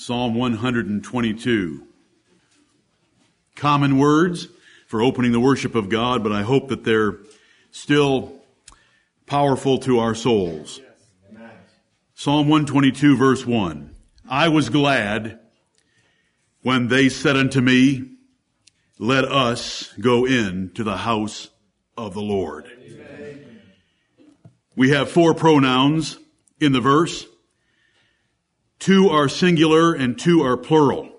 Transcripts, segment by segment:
Psalm 122. Common words for opening the worship of God, but I hope that they're still powerful to our souls. Psalm 122 verse 1. I was glad when they said unto me, let us go in to the house of the Lord. Amen. We have four pronouns in the verse. Two are singular and two are plural.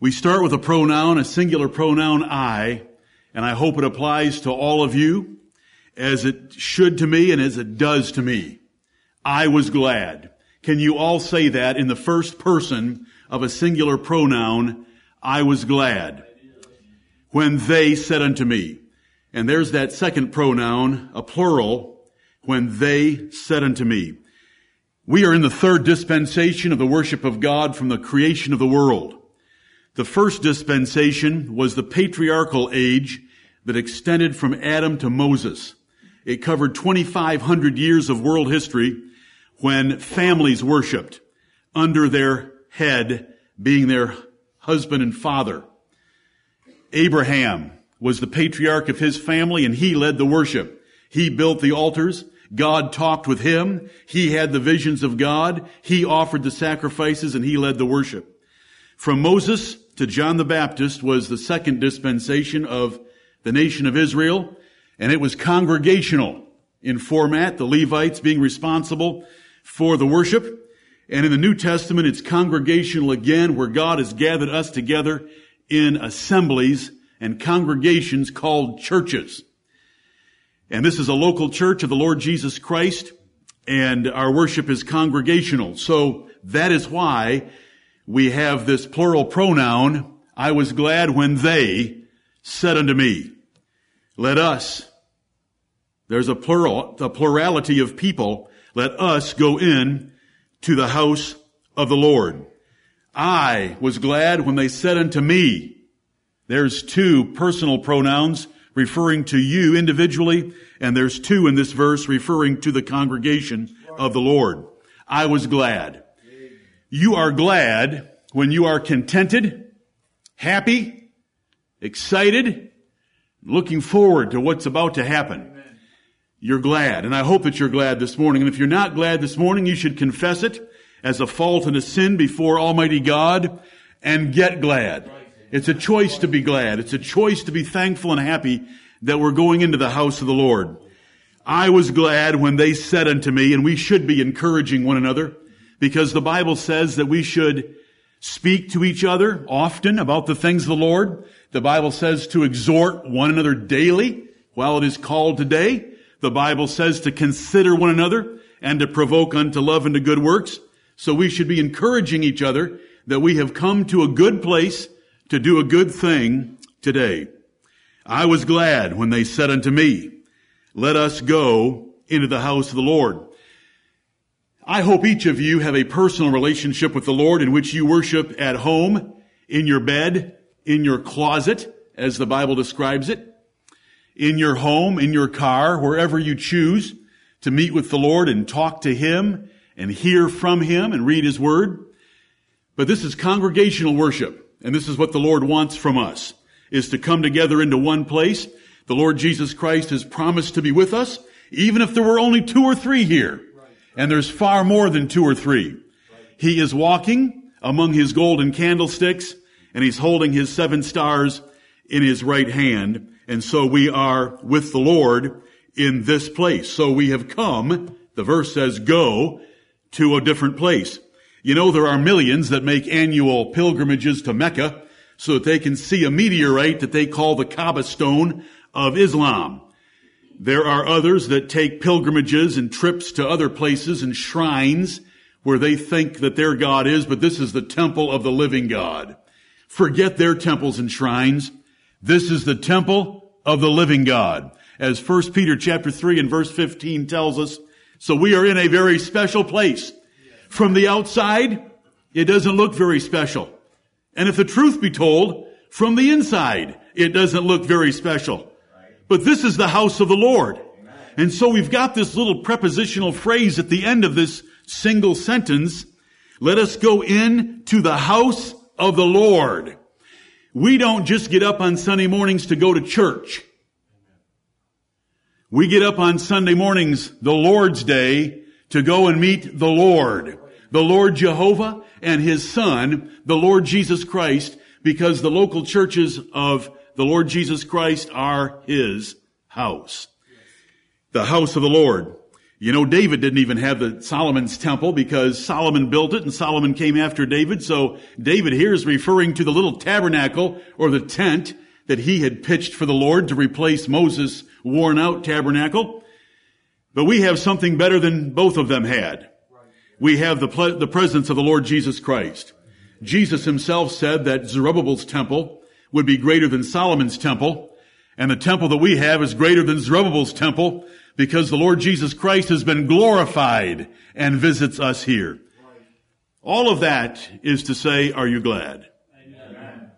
We start with a pronoun, a singular pronoun I, and I hope it applies to all of you as it should to me and as it does to me. I was glad. Can you all say that in the first person of a singular pronoun? I was glad when they said unto me. And there's that second pronoun, a plural, when they said unto me. We are in the third dispensation of the worship of God from the creation of the world. The first dispensation was the patriarchal age that extended from Adam to Moses. It covered 2,500 years of world history when families worshiped under their head being their husband and father. Abraham was the patriarch of his family and he led the worship. He built the altars. God talked with him. He had the visions of God. He offered the sacrifices and he led the worship. From Moses to John the Baptist was the second dispensation of the nation of Israel, and it was congregational in format, the Levites being responsible for the worship. And in the New Testament, it's congregational again, where God has gathered us together in assemblies and congregations called churches. And this is a local church of the Lord Jesus Christ, and our worship is congregational. So that is why we have this plural pronoun, I was glad when they said unto me, let us, there's a plural, a plurality of people, let us go in to the house of the Lord. I was glad when they said unto me, there's two personal pronouns referring to you individually, and there's two in this verse referring to the congregation of the Lord. I was glad. You are glad when you are contented, happy, excited, looking forward to what's about to happen. You're glad, and I hope that you're glad this morning. And if you're not glad this morning, you should confess it as a fault and a sin before Almighty God and get glad. It's a choice to be glad. It's a choice to be thankful and happy that we're going into the house of the Lord. I was glad when they said unto me, and we should be encouraging one another because the Bible says that we should speak to each other often about the things of the Lord. The Bible says to exhort one another daily while it is called today. The Bible says to consider one another and to provoke unto love and to good works. So we should be encouraging each other that we have come to a good place to do a good thing today. I was glad when they said unto me, let us go into the house of the Lord. I hope each of you have a personal relationship with the Lord in which you worship at home, in your bed, in your closet, as the Bible describes it, in your home, in your car, wherever you choose to meet with the Lord and talk to Him and hear from Him and read His Word. But this is congregational worship, and this is what the Lord wants from us, is to come together into one place. The Lord Jesus Christ has promised to be with us, even if there were only two or three here. And there's far more than two or three. He is walking among his golden candlesticks and he's holding his seven stars in his right hand. And so we are with the Lord in this place. So we have come, the verse says, go to a different place. You know, there are millions that make annual pilgrimages to Mecca so that they can see a meteorite that they call the Kaaba stone of Islam. There are others that take pilgrimages and trips to other places and shrines where they think that their God is, but this is the temple of the living God. Forget their temples and shrines. This is the temple of the living God. As 1 Peter chapter 3 and verse 15 tells us, so we are in a very special place. From the outside, it doesn't look very special. And if the truth be told, from the inside, it doesn't look very special. But this is the house of the Lord. And so we've got this little prepositional phrase at the end of this single sentence. Let us go in to the house of the Lord. We don't just get up on Sunday mornings to go to church. We get up on Sunday mornings, the Lord's Day, to go and meet the Lord. The Lord Jehovah and His Son, the Lord Jesus Christ, because the local churches of the Lord Jesus Christ are His house. The house of the Lord. You know, David didn't even have the Solomon's temple because Solomon built it and Solomon came after David. So David here is referring to the little tabernacle or the tent that he had pitched for the Lord to replace Moses' worn out tabernacle. But we have something better than both of them had. We have the, ple- the presence of the Lord Jesus Christ. Jesus himself said that Zerubbabel's temple would be greater than Solomon's temple. And the temple that we have is greater than Zerubbabel's temple because the Lord Jesus Christ has been glorified and visits us here. All of that is to say, are you glad? Amen.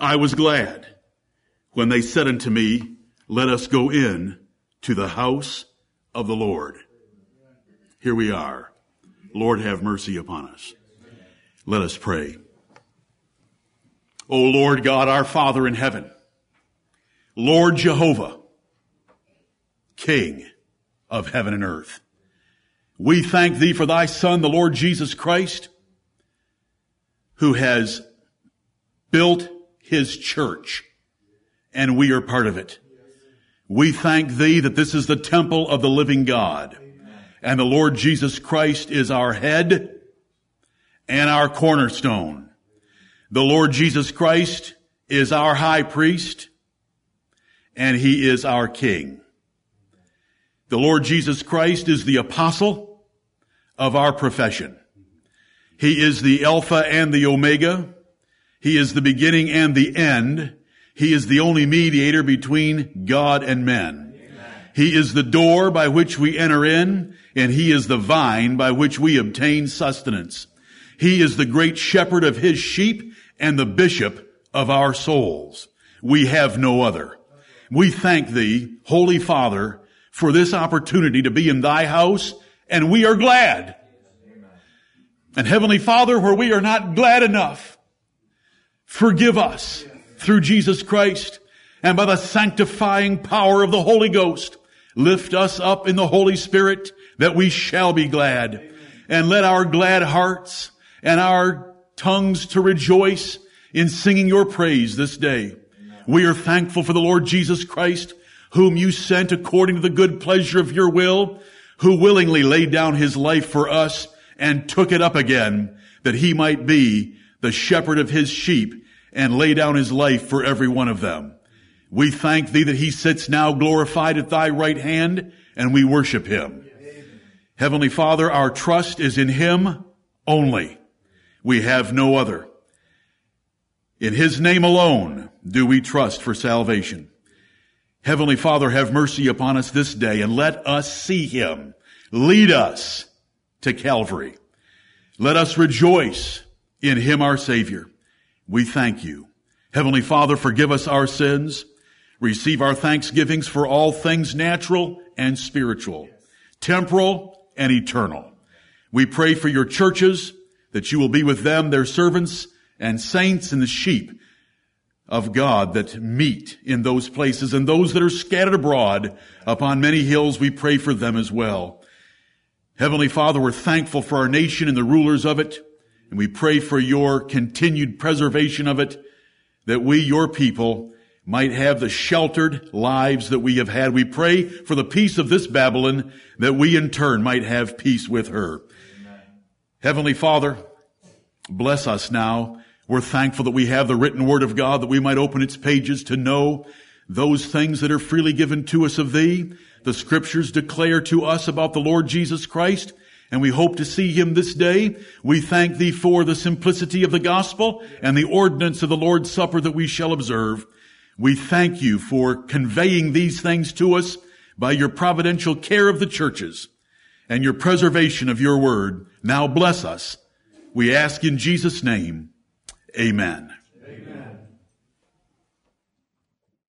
I was glad when they said unto me, let us go in to the house of the Lord. Here we are. Lord, have mercy upon us. Let us pray. O Lord God, our Father in heaven, Lord Jehovah, King of heaven and earth. We thank thee for thy son, the Lord Jesus Christ, who has built his church and we are part of it. We thank thee that this is the temple of the living God and the Lord Jesus Christ is our head and our cornerstone. The Lord Jesus Christ is our high priest and he is our king. The Lord Jesus Christ is the apostle of our profession. He is the Alpha and the Omega. He is the beginning and the end. He is the only mediator between God and men. He is the door by which we enter in, and He is the vine by which we obtain sustenance. He is the great shepherd of His sheep and the bishop of our souls. We have no other. We thank Thee, Holy Father, for this opportunity to be in thy house, and we are glad. And Heavenly Father, where we are not glad enough, forgive us through Jesus Christ and by the sanctifying power of the Holy Ghost. Lift us up in the Holy Spirit that we shall be glad. And let our glad hearts and our tongues to rejoice in singing your praise this day. We are thankful for the Lord Jesus Christ whom you sent according to the good pleasure of your will, who willingly laid down his life for us and took it up again, that he might be the shepherd of his sheep and lay down his life for every one of them. We thank thee that he sits now glorified at thy right hand and we worship him. Heavenly Father, our trust is in him only. We have no other. In his name alone do we trust for salvation. Heavenly Father, have mercy upon us this day and let us see him. Lead us to Calvary. Let us rejoice in him, our Savior. We thank you. Heavenly Father, forgive us our sins. Receive our thanksgivings for all things natural and spiritual, temporal and eternal. We pray for your churches that you will be with them, their servants and saints and the sheep of God that meet in those places and those that are scattered abroad upon many hills, we pray for them as well. Heavenly Father, we're thankful for our nation and the rulers of it, and we pray for your continued preservation of it, that we, your people, might have the sheltered lives that we have had. We pray for the peace of this Babylon, that we in turn might have peace with her. Amen. Heavenly Father, bless us now we're thankful that we have the written word of God that we might open its pages to know those things that are freely given to us of thee. The scriptures declare to us about the Lord Jesus Christ and we hope to see him this day. We thank thee for the simplicity of the gospel and the ordinance of the Lord's Supper that we shall observe. We thank you for conveying these things to us by your providential care of the churches and your preservation of your word. Now bless us. We ask in Jesus' name. Amen.